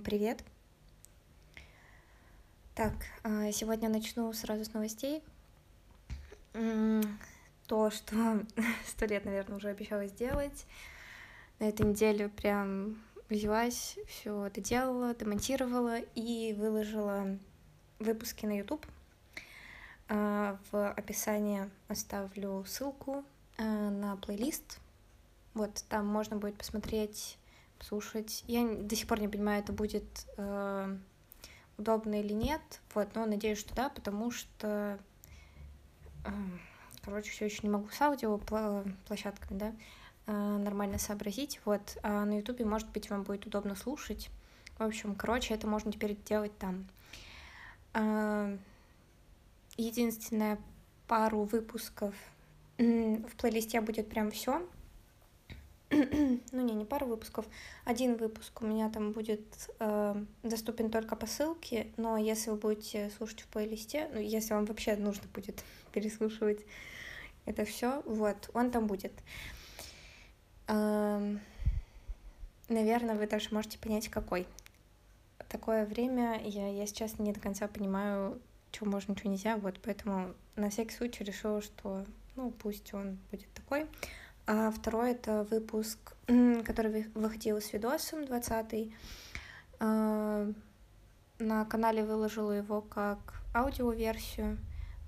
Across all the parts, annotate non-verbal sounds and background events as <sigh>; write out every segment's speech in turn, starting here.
Привет! Так, а, сегодня начну сразу с новостей. То, что <laughs> сто лет, наверное, уже обещала сделать. На этой неделе прям взялась, все это делала, демонтировала и выложила выпуски на YouTube. А, в описании оставлю ссылку а, на плейлист. Вот там можно будет посмотреть слушать. Я до сих пор не понимаю, это будет э, удобно или нет. Вот, но надеюсь, что да, потому что, э, короче, все еще не могу с аудио площадками, да, э, нормально сообразить. Вот, а на Ютубе, может быть, вам будет удобно слушать. В общем, короче, это можно теперь делать там. Э, единственное, пару выпусков в плейлисте будет прям все <clears throat> ну не, не пару выпусков, один выпуск у меня там будет э, доступен только по ссылке, но если вы будете слушать в плейлисте, ну если вам вообще нужно будет <laughs> переслушивать это все, вот, он там будет. Э, наверное, вы даже можете понять, какой. Такое время я, я сейчас не до конца понимаю, что можно, что нельзя, вот, поэтому на всякий случай решила, что, ну, пусть он будет такой. А второй это выпуск, который выходил с видосом 20 а, На канале выложила его как аудиоверсию,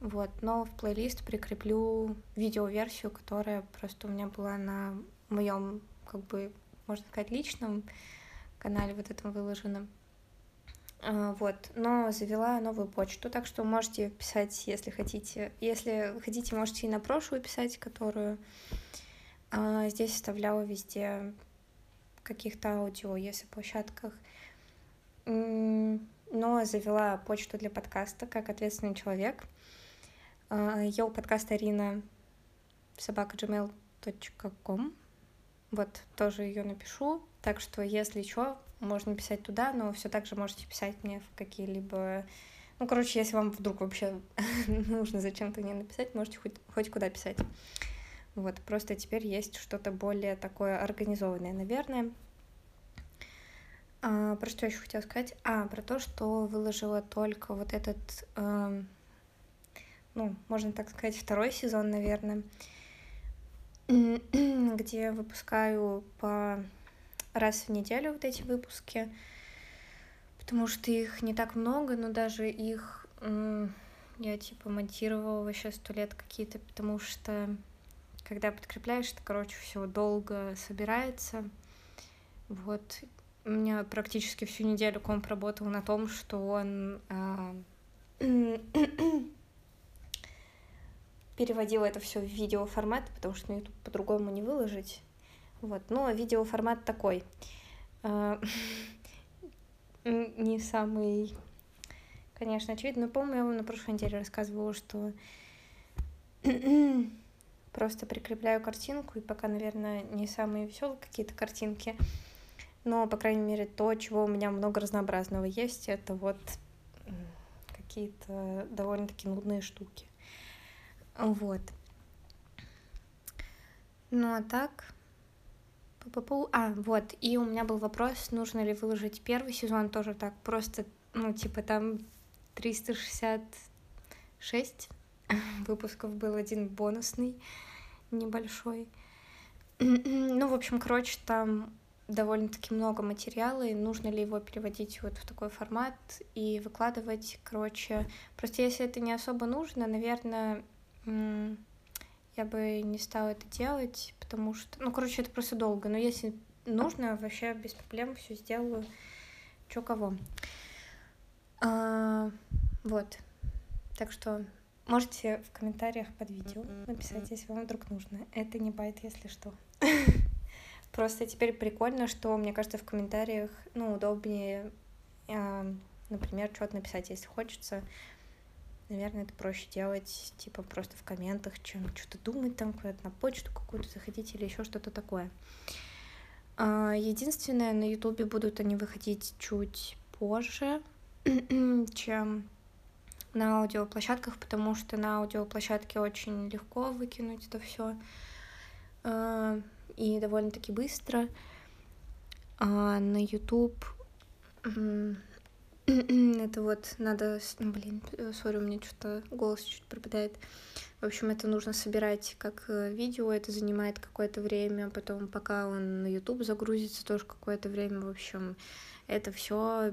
вот, но в плейлист прикреплю видеоверсию, которая просто у меня была на моем, как бы, можно сказать, личном канале вот этом выложена. Вот, но завела новую почту, так что можете писать, если хотите. Если хотите, можете и на прошлую писать, которую здесь оставляла везде каких-то аудио, если площадках. Но завела почту для подкаста как ответственный человек. А, я у подкаста Арина собака.gmail.com. Вот, тоже ее напишу. Так что, если что, можно писать туда, но все так же можете писать мне в какие-либо... Ну, короче, если вам вдруг вообще <laughs> нужно зачем-то мне написать, можете хоть, хоть куда писать. Вот, просто теперь есть что-то более такое организованное, наверное. А, про что еще хотела сказать? А, про то, что выложила только вот этот, э, ну, можно так сказать, второй сезон, наверное, <clears throat> где выпускаю по раз в неделю вот эти выпуски, потому что их не так много, но даже их э, я типа монтировала вообще сто лет какие-то, потому что когда подкрепляешь, это, короче, все долго собирается. Вот. У меня практически всю неделю комп работал на том, что он э, <clears throat> переводил это все в видеоформат, потому что на YouTube по-другому не выложить. Вот. Но видеоформат такой. Э, не самый, конечно, очевидный. Но, помню, я вам на прошлой неделе рассказывала, что <clears throat> <clears throat> просто прикрепляю картинку, и пока, наверное, не самые веселые какие-то картинки, но, по крайней мере, то, чего у меня много разнообразного есть, это вот какие-то довольно-таки нудные штуки. Вот. Ну а так... А, вот, и у меня был вопрос, нужно ли выложить первый сезон тоже так, просто, ну, типа там 366 <laughs> выпусков был один бонусный небольшой. <clears throat> ну, в общем, короче, там довольно-таки много материала, и нужно ли его переводить вот в такой формат и выкладывать, короче. Просто если это не особо нужно, наверное, я бы не стала это делать, потому что, ну, короче, это просто долго. Но если нужно, вообще без проблем все сделаю, чё кого. А, вот. Так что Можете в комментариях под видео написать, если вам вдруг нужно. Это не байт, если что. <laughs> Просто теперь прикольно, что, мне кажется, в комментариях, ну, удобнее, э, например, что-то написать, если хочется. Наверное, это проще делать, типа, просто в комментах, чем что-то думать там, куда-то на почту какую-то заходить или еще что-то такое. Э, единственное, на Ютубе будут они выходить чуть позже, <clears throat> чем на аудиоплощадках, потому что на аудиоплощадке очень легко выкинуть это все э, и довольно-таки быстро. А на YouTube <clears throat> Это вот надо... Ну, блин, сори, у меня что-то голос чуть пропадает. В общем, это нужно собирать как э, видео, это занимает какое-то время, потом пока он на YouTube загрузится, тоже какое-то время. В общем, это все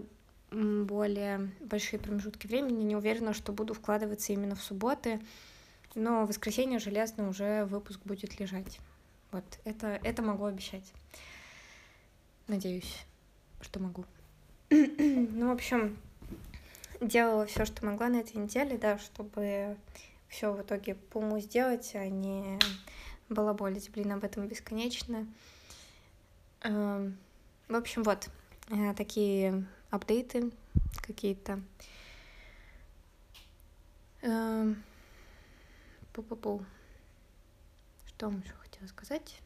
более большие промежутки времени. Не уверена, что буду вкладываться именно в субботы, но в воскресенье железно уже выпуск будет лежать. Вот, это, это могу обещать. Надеюсь, что могу. <clears throat> ну, в общем, делала все, что могла на этой неделе, да, чтобы все в итоге по уму сделать, а не балаболить, блин, об этом бесконечно. Эм, в общем, вот, э, такие апдейты какие-то. Эм, Пу-пу-пу. Что вам еще хотела сказать?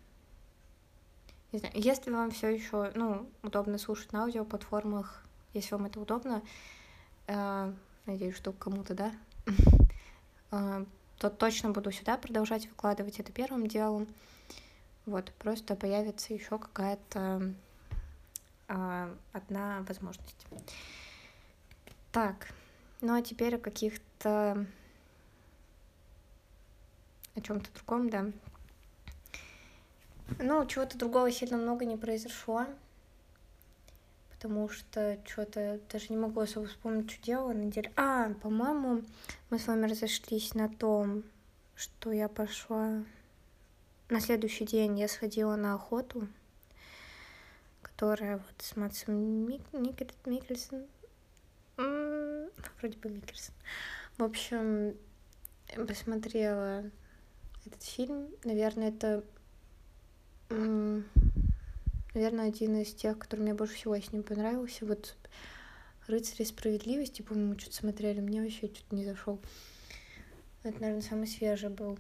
Не знаю, если вам все еще, ну, удобно слушать на аудиоплатформах, если вам это удобно, э, надеюсь, что кому-то, да, <laughs> э, то точно буду сюда продолжать выкладывать это первым делом. Вот, просто появится еще какая-то одна возможность. Так, ну а теперь о каких-то о чем-то другом, да. Ну, чего-то другого сильно много не произошло, потому что что-то даже не могу особо вспомнить, что делала на неделе. А, по-моему, мы с вами разошлись на том, что я пошла... На следующий день я сходила на охоту, которая вот с Матсом Мик... Мик... Микельсон... Вроде бы Микельсон. В общем, посмотрела этот фильм. Наверное, это наверное, один из тех, который мне больше всего с ним понравился. Вот «Рыцари справедливости», по-моему, что-то смотрели, мне вообще что-то не зашел. Это, наверное, самый свежий был.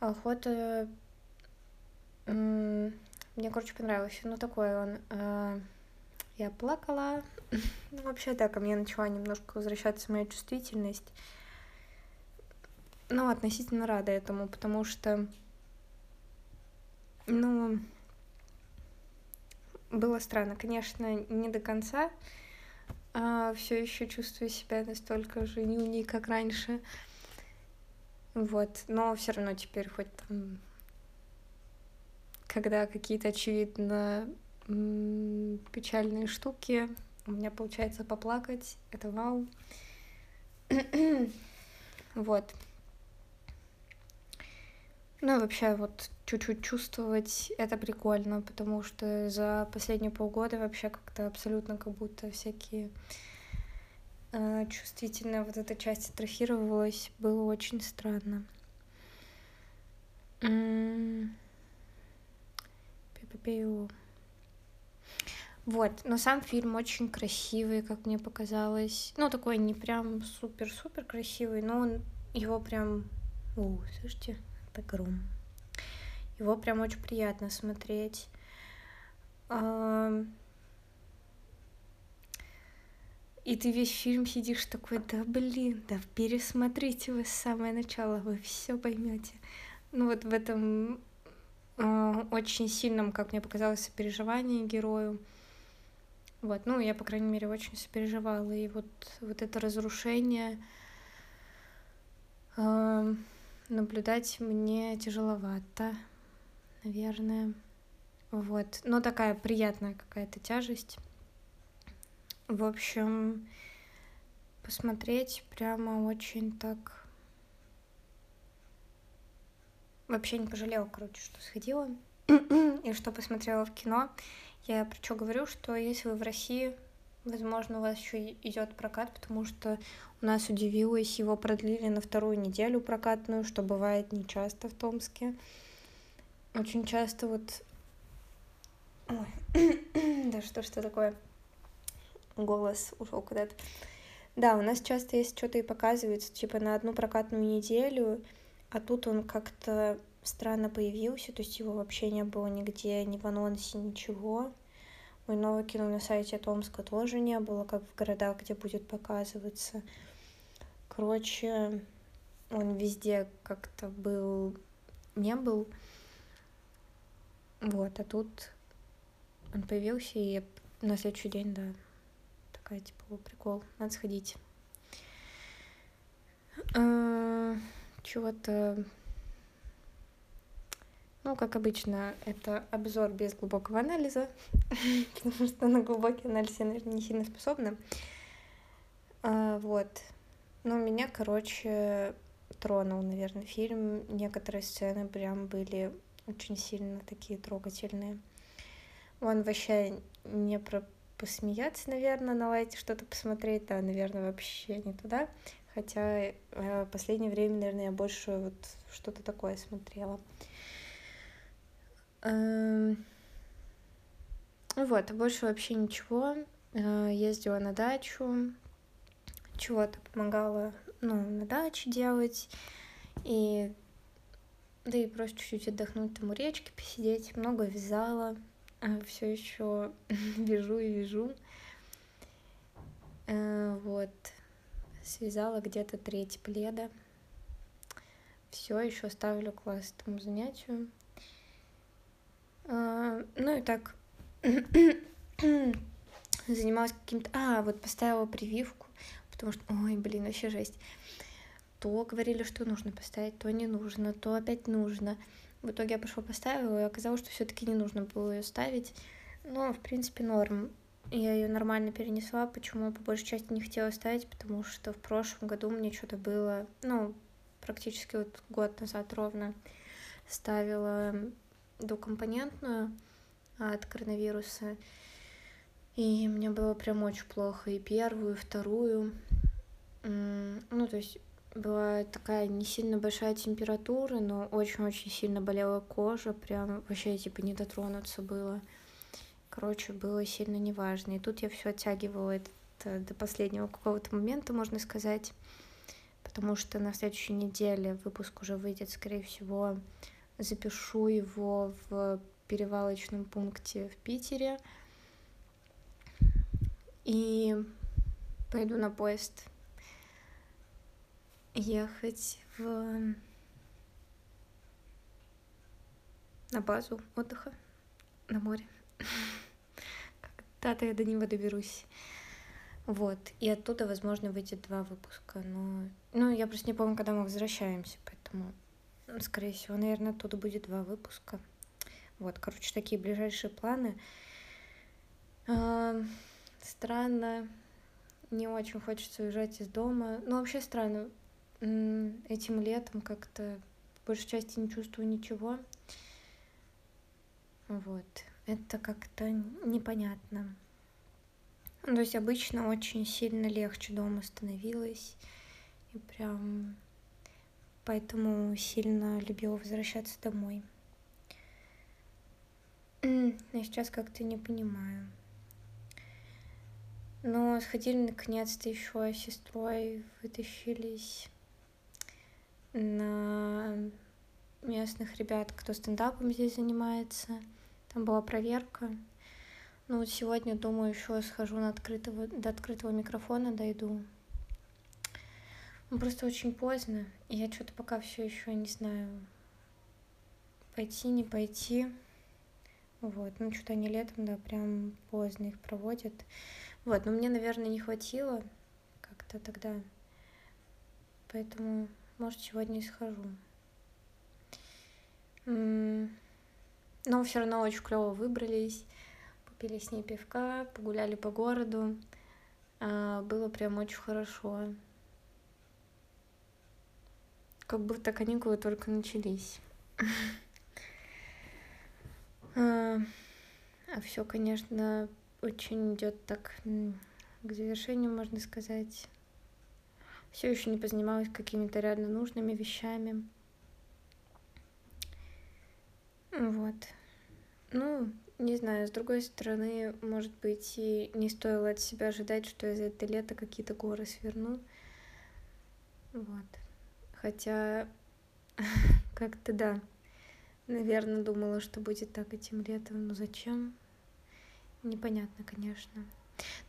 Охота... Мне, короче, понравился. Ну, такой он... А, я плакала. <laughs> ну, вообще, да, ко мне начала немножко возвращаться моя чувствительность. Ну, относительно рада этому, потому что ну, было странно. Конечно, не до конца. А все еще чувствую себя настолько же нюней, как раньше. Вот. Но все равно теперь хоть там, когда какие-то очевидно печальные штуки, у меня получается поплакать. Это вау. <clears throat> вот. Ну и вообще вот чуть-чуть чувствовать это прикольно, потому что за последние полгода вообще как-то абсолютно как будто всякие э, чувствительная вот эта часть атрофировалась, было очень странно. Вот, но сам фильм очень красивый, как мне показалось. Ну, такой не прям супер-супер красивый, но он его прям... О, слышите? это гром. Его прям очень приятно смотреть. И ты весь фильм сидишь такой, да блин, да пересмотрите вы с самого начала, вы все поймете. Ну вот в этом очень сильном, как мне показалось, сопереживании герою. Вот, ну, я, по крайней мере, очень сопереживала. И вот, вот это разрушение, э, наблюдать мне тяжеловато, наверное. Вот, но такая приятная какая-то тяжесть. В общем, посмотреть прямо очень так... Вообще не пожалела, короче, что сходила и что посмотрела в кино. Я про что говорю, что если вы в России Возможно, у вас еще идет прокат, потому что у нас удивилось, его продлили на вторую неделю прокатную, что бывает нечасто в Томске. Очень часто вот... Ой. <clears throat> да что что такое? Голос ушел куда-то. Да, у нас часто есть что-то и показывается, типа на одну прокатную неделю, а тут он как-то странно появился, то есть его вообще не было нигде, ни в анонсе, ничего. Мой новое кино на сайте Томска тоже не было, как в городах, где будет показываться. Короче, он везде как-то был, не был. Вот, а тут он появился, и на следующий день, да, такая, типа, прикол, надо сходить. Чего-то... Ну, как обычно, это обзор без глубокого анализа, <laughs> потому что на глубокий анализ я, наверное, не сильно способна. А, вот. Ну, меня, короче, тронул, наверное, фильм. Некоторые сцены прям были очень сильно такие трогательные. Он вообще не про посмеяться, наверное, на лайте что-то посмотреть, да, наверное, вообще не туда. Хотя э, последнее время, наверное, я больше вот что-то такое смотрела. Эм, вот, больше вообще ничего. Э, ездила на дачу, чего-то помогала, ну, на даче делать. И да и просто чуть-чуть отдохнуть там у речки, посидеть. Много вязала, а все еще <laughs> вяжу и вяжу. Э, вот. Связала где-то треть пледа. Все, еще ставлю класс этому занятию. А, ну и так <coughs> занималась каким-то... А, вот поставила прививку, потому что... Ой, блин, вообще жесть. То говорили, что нужно поставить, то не нужно, то опять нужно. В итоге я пошла поставила, и оказалось, что все-таки не нужно было ее ставить. Но, в принципе, норм. Я ее нормально перенесла. Почему по большей части не хотела ставить? Потому что в прошлом году мне что-то было, ну, практически вот год назад ровно ставила двухкомпонентную от коронавируса. И мне было прям очень плохо и первую, и вторую. Ну, то есть была такая не сильно большая температура, но очень-очень сильно болела кожа, прям вообще типа не дотронуться было. Короче, было сильно неважно. И тут я все оттягивала это до последнего какого-то момента, можно сказать, потому что на следующей неделе выпуск уже выйдет, скорее всего, запишу его в перевалочном пункте в Питере и пойду на поезд ехать в на базу отдыха на море. Когда-то я до него доберусь. Вот. И оттуда, возможно, выйдет два выпуска. Но... Ну, я просто не помню, когда мы возвращаемся, поэтому, скорее всего, наверное, оттуда будет два выпуска. Вот, короче, такие ближайшие планы. Странно, не очень хочется уезжать из дома. Ну, вообще странно, этим летом как-то в большей части не чувствую ничего. Вот. Это как-то непонятно. Ну, то есть обычно очень сильно легче дома становилось. И прям поэтому сильно любила возвращаться домой. А сейчас как-то не понимаю. Но сходили наконец-то еще с сестрой, вытащились на местных ребят, кто стендапом здесь занимается. Там была проверка. Ну вот сегодня, думаю, еще схожу на открытого, до открытого микрофона, дойду. Ну, просто очень поздно, и я что-то пока все еще не знаю, пойти, не пойти. Вот, ну что-то они летом, да, прям поздно их проводят. Вот, но мне, наверное, не хватило как-то тогда. Поэтому может, сегодня и схожу. Но все равно очень клево выбрались. Попили с ней пивка, погуляли по городу. А, было прям очень хорошо. Как будто каникулы только начались. <laughs> А, а все, конечно, очень идет так к завершению, можно сказать все еще не позанималась какими-то реально нужными вещами. Вот. Ну, не знаю, с другой стороны, может быть, и не стоило от себя ожидать, что я за это лето какие-то горы сверну. Вот. Хотя, <laughs> как-то да, наверное, думала, что будет так этим летом, но зачем? Непонятно, конечно.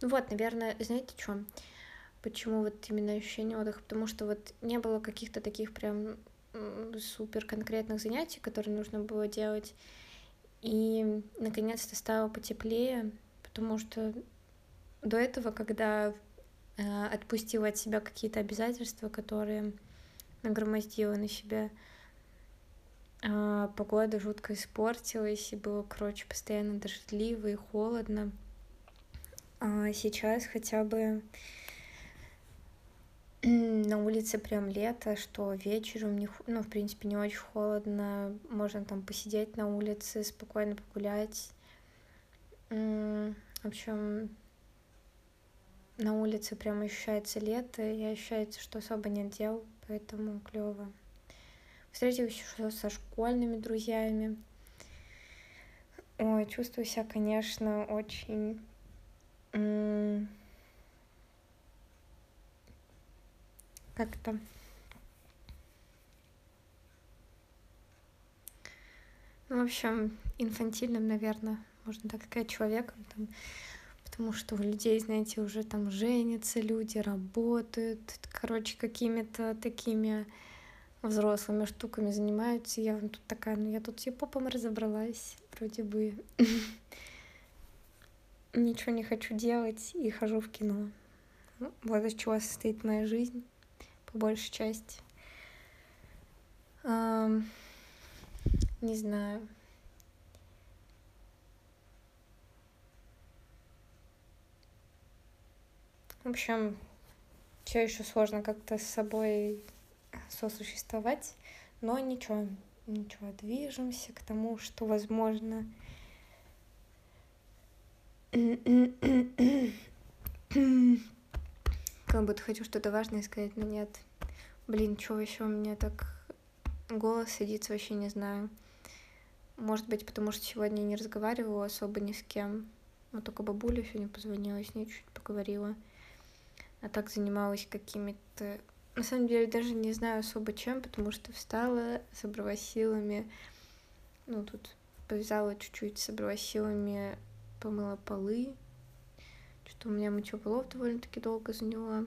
Ну вот, наверное, знаете что? Почему вот именно ощущение отдыха? Потому что вот не было каких-то таких прям супер конкретных занятий, которые нужно было делать. И наконец-то стало потеплее, потому что до этого, когда э, отпустила от себя какие-то обязательства, которые нагромоздила на себя, э, погода жутко испортилась, и было, короче, постоянно дождливо и холодно. А сейчас хотя бы на улице прям лето, что вечером, не, ну, в принципе, не очень холодно, можно там посидеть на улице, спокойно погулять. В общем, на улице прям ощущается лето, и ощущается, что особо нет дел, поэтому клево. Встретилась еще со школьными друзьями. Ой, чувствую себя, конечно, очень как-то ну, в общем, инфантильным, наверное, можно так сказать, человеком, там, потому что у людей, знаете, уже там женятся люди, работают, короче, какими-то такими взрослыми штуками занимаются. Я тут такая, ну я тут с попом разобралась, вроде бы. <laughs> Ничего не хочу делать и хожу в кино. Вот из чего состоит моя жизнь, по большей части. Эм, не знаю. В общем, все еще сложно как-то с собой сосуществовать, но ничего, ничего, движемся к тому, что возможно. Как будто хочу что-то важное сказать, но нет. Блин, что еще у меня так голос садится, вообще не знаю. Может быть, потому что сегодня не разговаривала особо ни с кем. Вот только бабуля сегодня позвонила, с ней чуть поговорила а так занималась какими-то... На самом деле даже не знаю особо чем, потому что встала, собралась силами, ну, тут повязала чуть-чуть, собралась силами, помыла полы. Что-то у меня мытье полов довольно-таки долго заняло.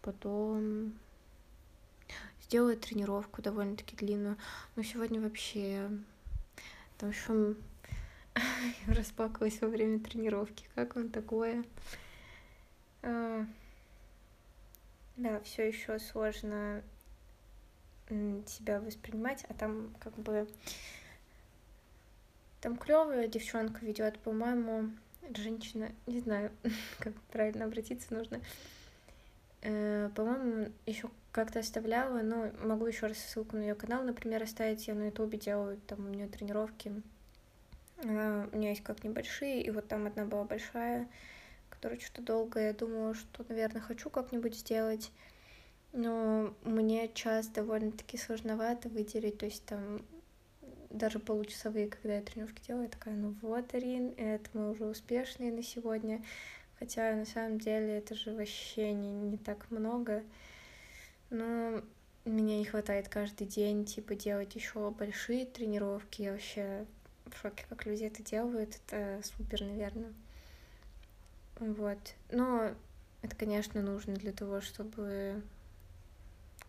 Потом сделала тренировку довольно-таки длинную. Но сегодня вообще... Там еще <laughs> Я расплакалась во время тренировки. Как вам такое? А, да, все еще сложно себя воспринимать, а там как бы там клевая девчонка ведет, по-моему, женщина, не знаю, <laughs> как правильно обратиться нужно. Э, по-моему, еще как-то оставляла, но могу еще раз ссылку на ее канал, например, оставить. Я на ютубе делаю там у нее тренировки у меня есть как небольшие, и вот там одна была большая, которая что-то долго, я думала, что, наверное, хочу как-нибудь сделать, но мне час довольно-таки сложновато выделить, то есть там даже получасовые, когда я тренировки делаю, я такая, ну вот, Арин, это мы уже успешные на сегодня, хотя на самом деле это же вообще не, не так много, но мне не хватает каждый день, типа, делать еще большие тренировки, я вообще в шоке, как люди это делают. Это супер, наверное. Вот. Но это, конечно, нужно для того, чтобы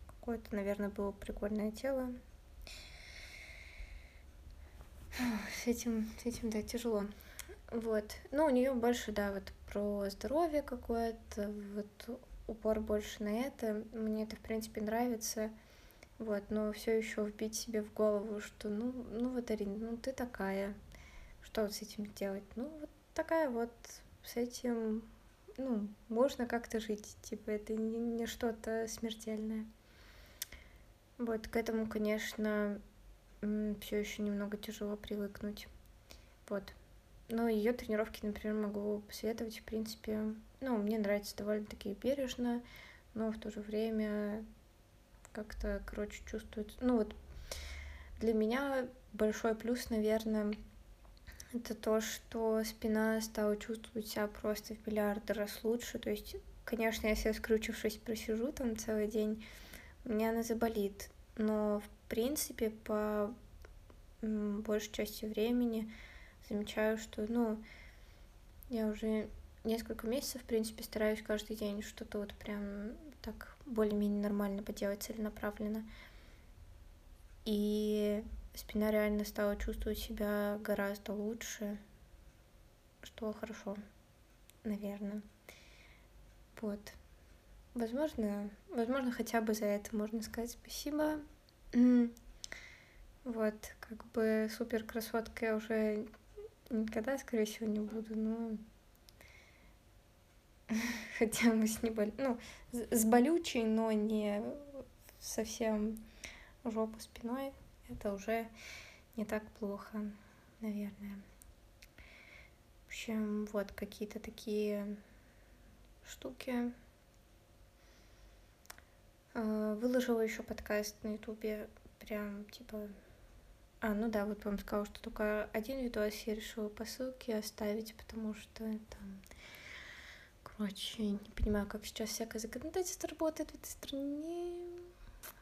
какое-то, наверное, было прикольное тело. С этим, с этим, да, тяжело. Вот. Ну, у нее больше, да, вот про здоровье какое-то, вот упор больше на это. Мне это, в принципе, нравится. Вот, но все еще вбить себе в голову, что ну, ну вот, Арина, ну ты такая, что вот с этим делать? Ну, вот такая вот, с этим, ну, можно как-то жить, типа, это не, не что-то смертельное. Вот, к этому, конечно, все еще немного тяжело привыкнуть. Вот. Но ее тренировки, например, могу посоветовать, в принципе, ну, мне нравится довольно-таки бережно, но в то же время как-то, короче, чувствуется. Ну вот для меня большой плюс, наверное, это то, что спина стала чувствовать себя просто в миллиарды раз лучше. То есть, конечно, если я скручившись просижу там целый день, у меня она заболит. Но, в принципе, по большей части времени замечаю, что, ну, я уже несколько месяцев, в принципе, стараюсь каждый день что-то вот прям так более-менее нормально поделать целенаправленно. И спина реально стала чувствовать себя гораздо лучше, что хорошо, наверное. Вот. Возможно, возможно, хотя бы за это можно сказать спасибо. Вот, как бы супер красоткой я уже никогда, скорее всего, не буду, но <laughs> хотя мы с небол... ну, с болючей, но не совсем жопу спиной, это уже не так плохо, наверное. В общем, вот какие-то такие штуки. А, выложила еще подкаст на ютубе, прям типа... А, ну да, вот вам сказала, что только один видос я решила по ссылке оставить, потому что там Короче, не понимаю, как сейчас всякое законодательство работает в этой стране,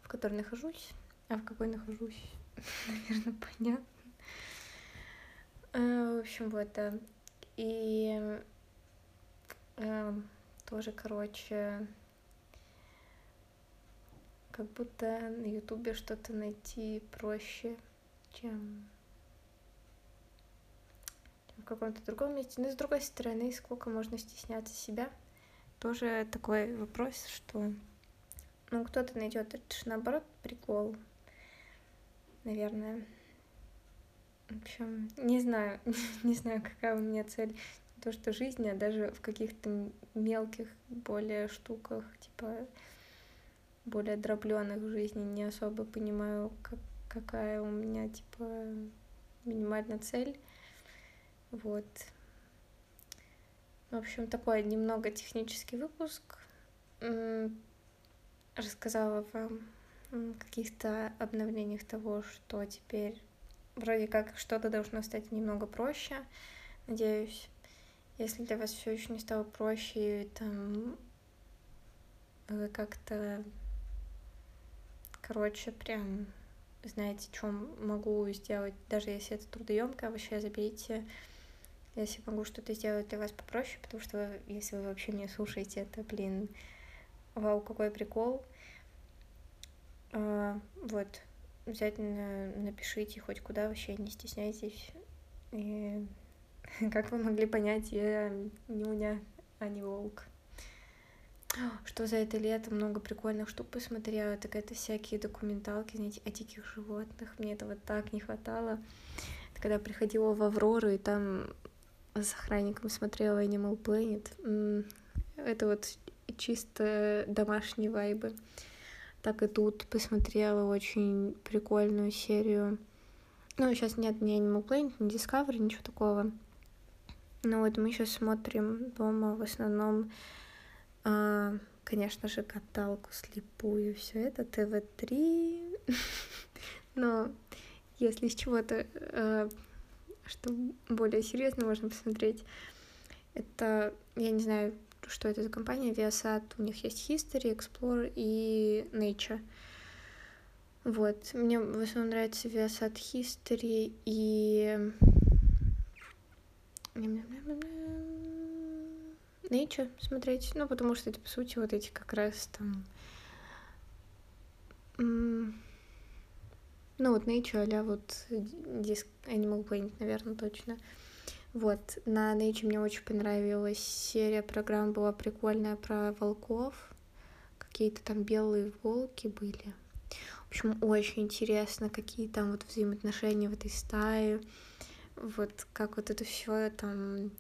в которой нахожусь. А в какой нахожусь, <laughs> наверное, понятно. А, в общем, вот, да. И э, тоже, короче, как будто на Ютубе что-то найти проще, чем в каком-то другом месте. Но с другой стороны, сколько можно стесняться себя, тоже такой вопрос, что ну кто-то найдет это же наоборот прикол, наверное. В общем, не знаю, <laughs> не знаю, какая у меня цель. То, что жизнь, а даже в каких-то мелких более штуках, типа более дробленных в жизни, не особо понимаю, как, какая у меня, типа, минимальная цель. Вот. В общем, такой немного технический выпуск. Рассказала вам каких-то обновлениях того, что теперь вроде как что-то должно стать немного проще. Надеюсь, если для вас все еще не стало проще, там вы как-то, короче, прям знаете, что могу сделать, даже если это трудоемко, вообще забейте если могу что-то сделать для вас попроще, потому что вы, если вы вообще меня слушаете, это, блин, вау, какой прикол. А, вот, обязательно напишите хоть куда, вообще не стесняйтесь. И, <laughs> как вы могли понять, я нюня, а не волк. Что за это лето много прикольных штук посмотрела, так это всякие документалки, знаете, о диких животных. Мне этого так не хватало. Когда приходила в Аврору, и там с охранником смотрела Animal Planet. Это вот чисто домашние вайбы. Так и тут посмотрела очень прикольную серию. Ну, сейчас нет ни Animal Planet, ни Discovery, ничего такого. Но вот мы сейчас смотрим дома в основном, а, конечно же, каталку слепую, все это ТВ-3. <laughs> Но если с чего-то а, что более серьезно можно посмотреть. Это, я не знаю, что это за компания, Viasat, у них есть History, Explorer и Nature. Вот, мне в основном нравится Viasat History и Nature смотреть, ну, потому что это, по сути, вот эти как раз там ну, вот Nature, а вот диск Animal Planet, наверное, точно. Вот, на Nature мне очень понравилась серия программ, была прикольная про волков. Какие-то там белые волки были. В общем, очень интересно, какие там вот взаимоотношения в этой стае. Вот как вот это все там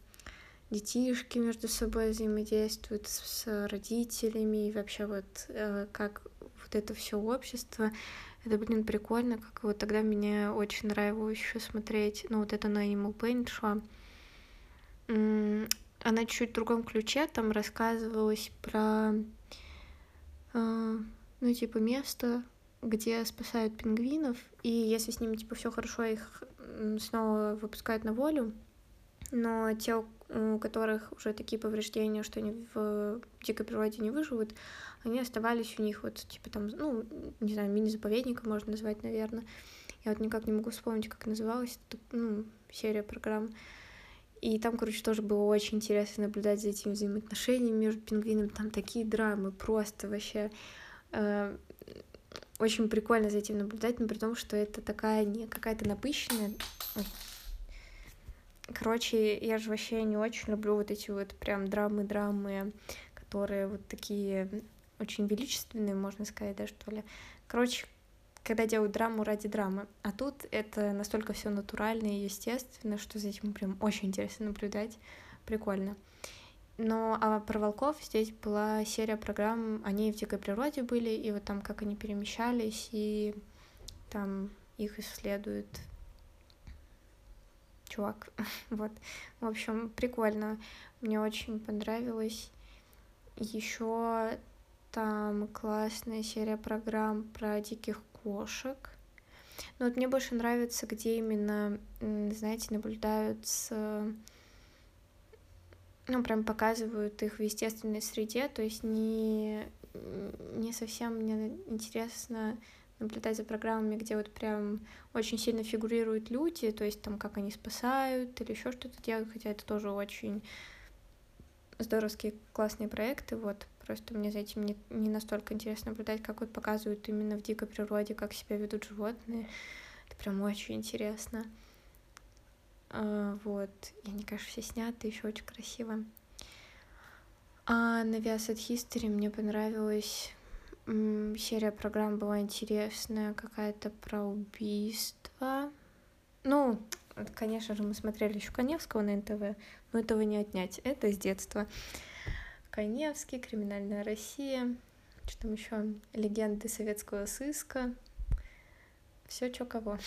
детишки между собой взаимодействуют с родителями и вообще вот э, как вот это все общество это, блин, прикольно, как вот тогда мне очень нравилось еще смотреть, ну, вот это на Animal Planet шла. Она чуть в другом ключе, там рассказывалось про, э, ну, типа, место, где спасают пингвинов, и если с ними, типа, все хорошо, их снова выпускают на волю, но те, у которых уже такие повреждения, что они в дикой природе не выживут, они оставались у них вот, типа там, ну, не знаю, мини-заповедника можно назвать, наверное. Я вот никак не могу вспомнить, как называлась, ну, серия программ. И там, короче, тоже было очень интересно наблюдать за этими взаимоотношениями между пингвинами. Там такие драмы, просто вообще... Э, очень прикольно за этим наблюдать, но при том, что это такая не какая-то напыщенная... Ой. Короче, я же вообще не очень люблю вот эти вот прям драмы-драмы, которые вот такие очень величественные, можно сказать, да, что ли. Короче, когда делают драму ради драмы. А тут это настолько все натурально и естественно, что за этим прям очень интересно наблюдать. Прикольно. Но а про волков здесь была серия программ, они в дикой природе были, и вот там как они перемещались, и там их исследует чувак. <laughs> вот. В общем, прикольно. Мне очень понравилось. Еще там классная серия программ про диких кошек. Но вот мне больше нравится, где именно, знаете, наблюдают ну, прям показывают их в естественной среде, то есть не, не совсем мне интересно наблюдать за программами, где вот прям очень сильно фигурируют люди, то есть там как они спасают или еще что-то делают, хотя это тоже очень здоровские классные проекты, вот, просто мне за этим не, не настолько интересно наблюдать, как вот показывают именно в дикой природе, как себя ведут животные, это прям очень интересно. А, вот, и они, конечно, все сняты, еще очень красиво. А на Viasat History мне понравилась серия программ была интересная, какая-то про убийство. Ну, конечно же, мы смотрели еще Коневского на НТВ, но этого не отнять, это с детства. Коневский, Криминальная Россия, что там еще, легенды советского сыска, все что кого.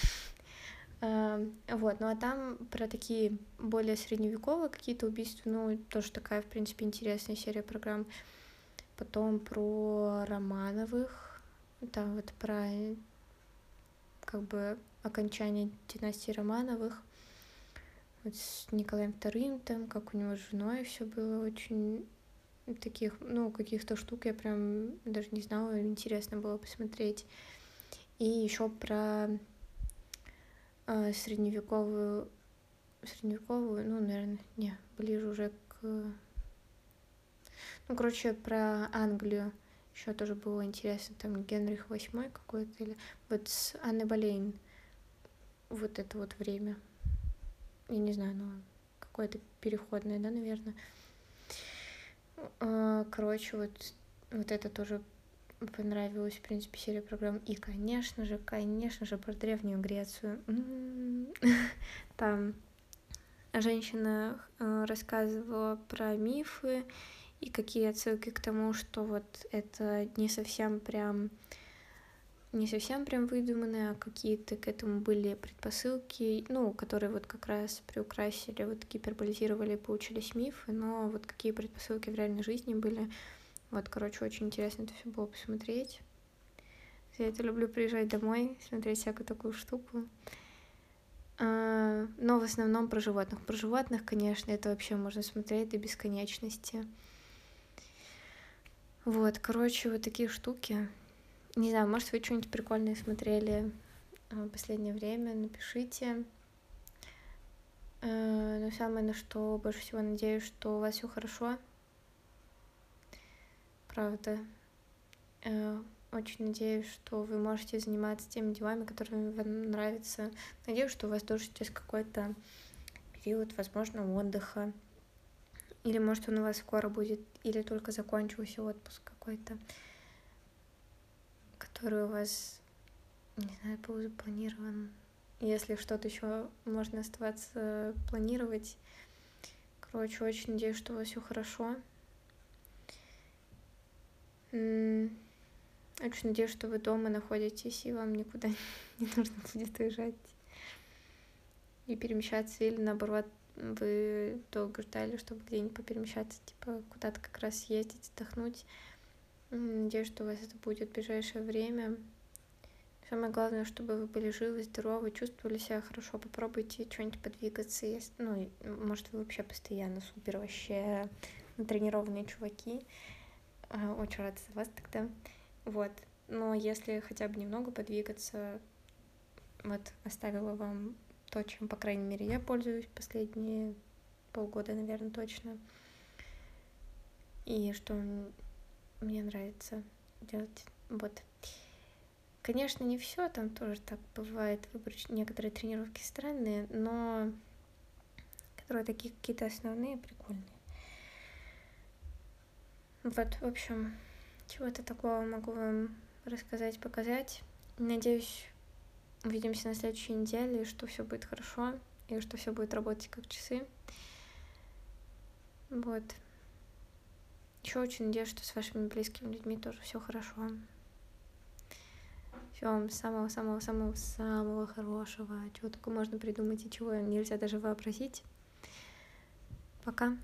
Вот, ну а там про такие более средневековые какие-то убийства, ну, тоже такая, в принципе, интересная серия программ. Потом про Романовых, там вот про как бы окончание династии Романовых, вот с Николаем Вторым, там, как у него с женой все было очень таких, ну, каких-то штук я прям даже не знала, интересно было посмотреть. И еще про э, средневековую, средневековую, ну, наверное, не, ближе уже к... Ну, короче, про Англию еще тоже было интересно, там Генрих VIII какой-то, или вот с Анной Болейн, вот это вот время. Я не знаю, ну, какое-то переходное, да, наверное. А, короче, вот, вот это тоже понравилась, в принципе, серия программ. И, конечно же, конечно же, про Древнюю Грецию. <laughs> Там женщина э, рассказывала про мифы и какие отсылки к тому, что вот это не совсем прям не совсем прям выдуманные, а какие-то к этому были предпосылки, ну, которые вот как раз приукрасили, вот гиперболизировали, получились мифы, но вот какие предпосылки в реальной жизни были, вот, короче, очень интересно это все было посмотреть. Я это люблю приезжать домой, смотреть всякую такую штуку. А, но в основном про животных. Про животных, конечно, это вообще можно смотреть до бесконечности. Вот, короче, вот такие штуки. Не знаю, может, вы что-нибудь прикольное смотрели в последнее время, напишите. А, но самое, на что больше всего надеюсь, что у вас все хорошо, правда. Э, очень надеюсь, что вы можете заниматься теми делами, которые вам нравятся. Надеюсь, что у вас тоже сейчас какой-то период, возможно, отдыха. Или, может, он у вас скоро будет, или только закончился отпуск какой-то, который у вас, не знаю, был запланирован. Если что-то еще можно оставаться планировать. Короче, очень надеюсь, что у вас все хорошо. Очень надеюсь, что вы дома находитесь, и вам никуда <laughs> не нужно будет уезжать и перемещаться, или наоборот, вы долго ждали, чтобы где-нибудь поперемещаться, типа куда-то как раз ездить, отдохнуть. Надеюсь, что у вас это будет в ближайшее время. Самое главное, чтобы вы были живы, здоровы, чувствовали себя хорошо. Попробуйте что-нибудь подвигаться. Если, ну, может, вы вообще постоянно супер вообще натренированные чуваки. А, очень рада за вас тогда. Вот. Но если хотя бы немного подвигаться, вот оставила вам то, чем, по крайней мере, я пользуюсь последние полгода, наверное, точно. И что мне нравится делать. Вот. Конечно, не все, там тоже так бывает, выбор некоторые тренировки странные, но которые такие какие-то основные, прикольные. Вот, в общем, чего-то такого могу вам рассказать, показать. Надеюсь, увидимся на следующей неделе, и что все будет хорошо, и что все будет работать как часы. Вот. Еще очень надеюсь, что с вашими близкими людьми тоже все хорошо. Всего вам самого-самого-самого-самого хорошего. Чего только можно придумать и чего нельзя даже вообразить. Пока.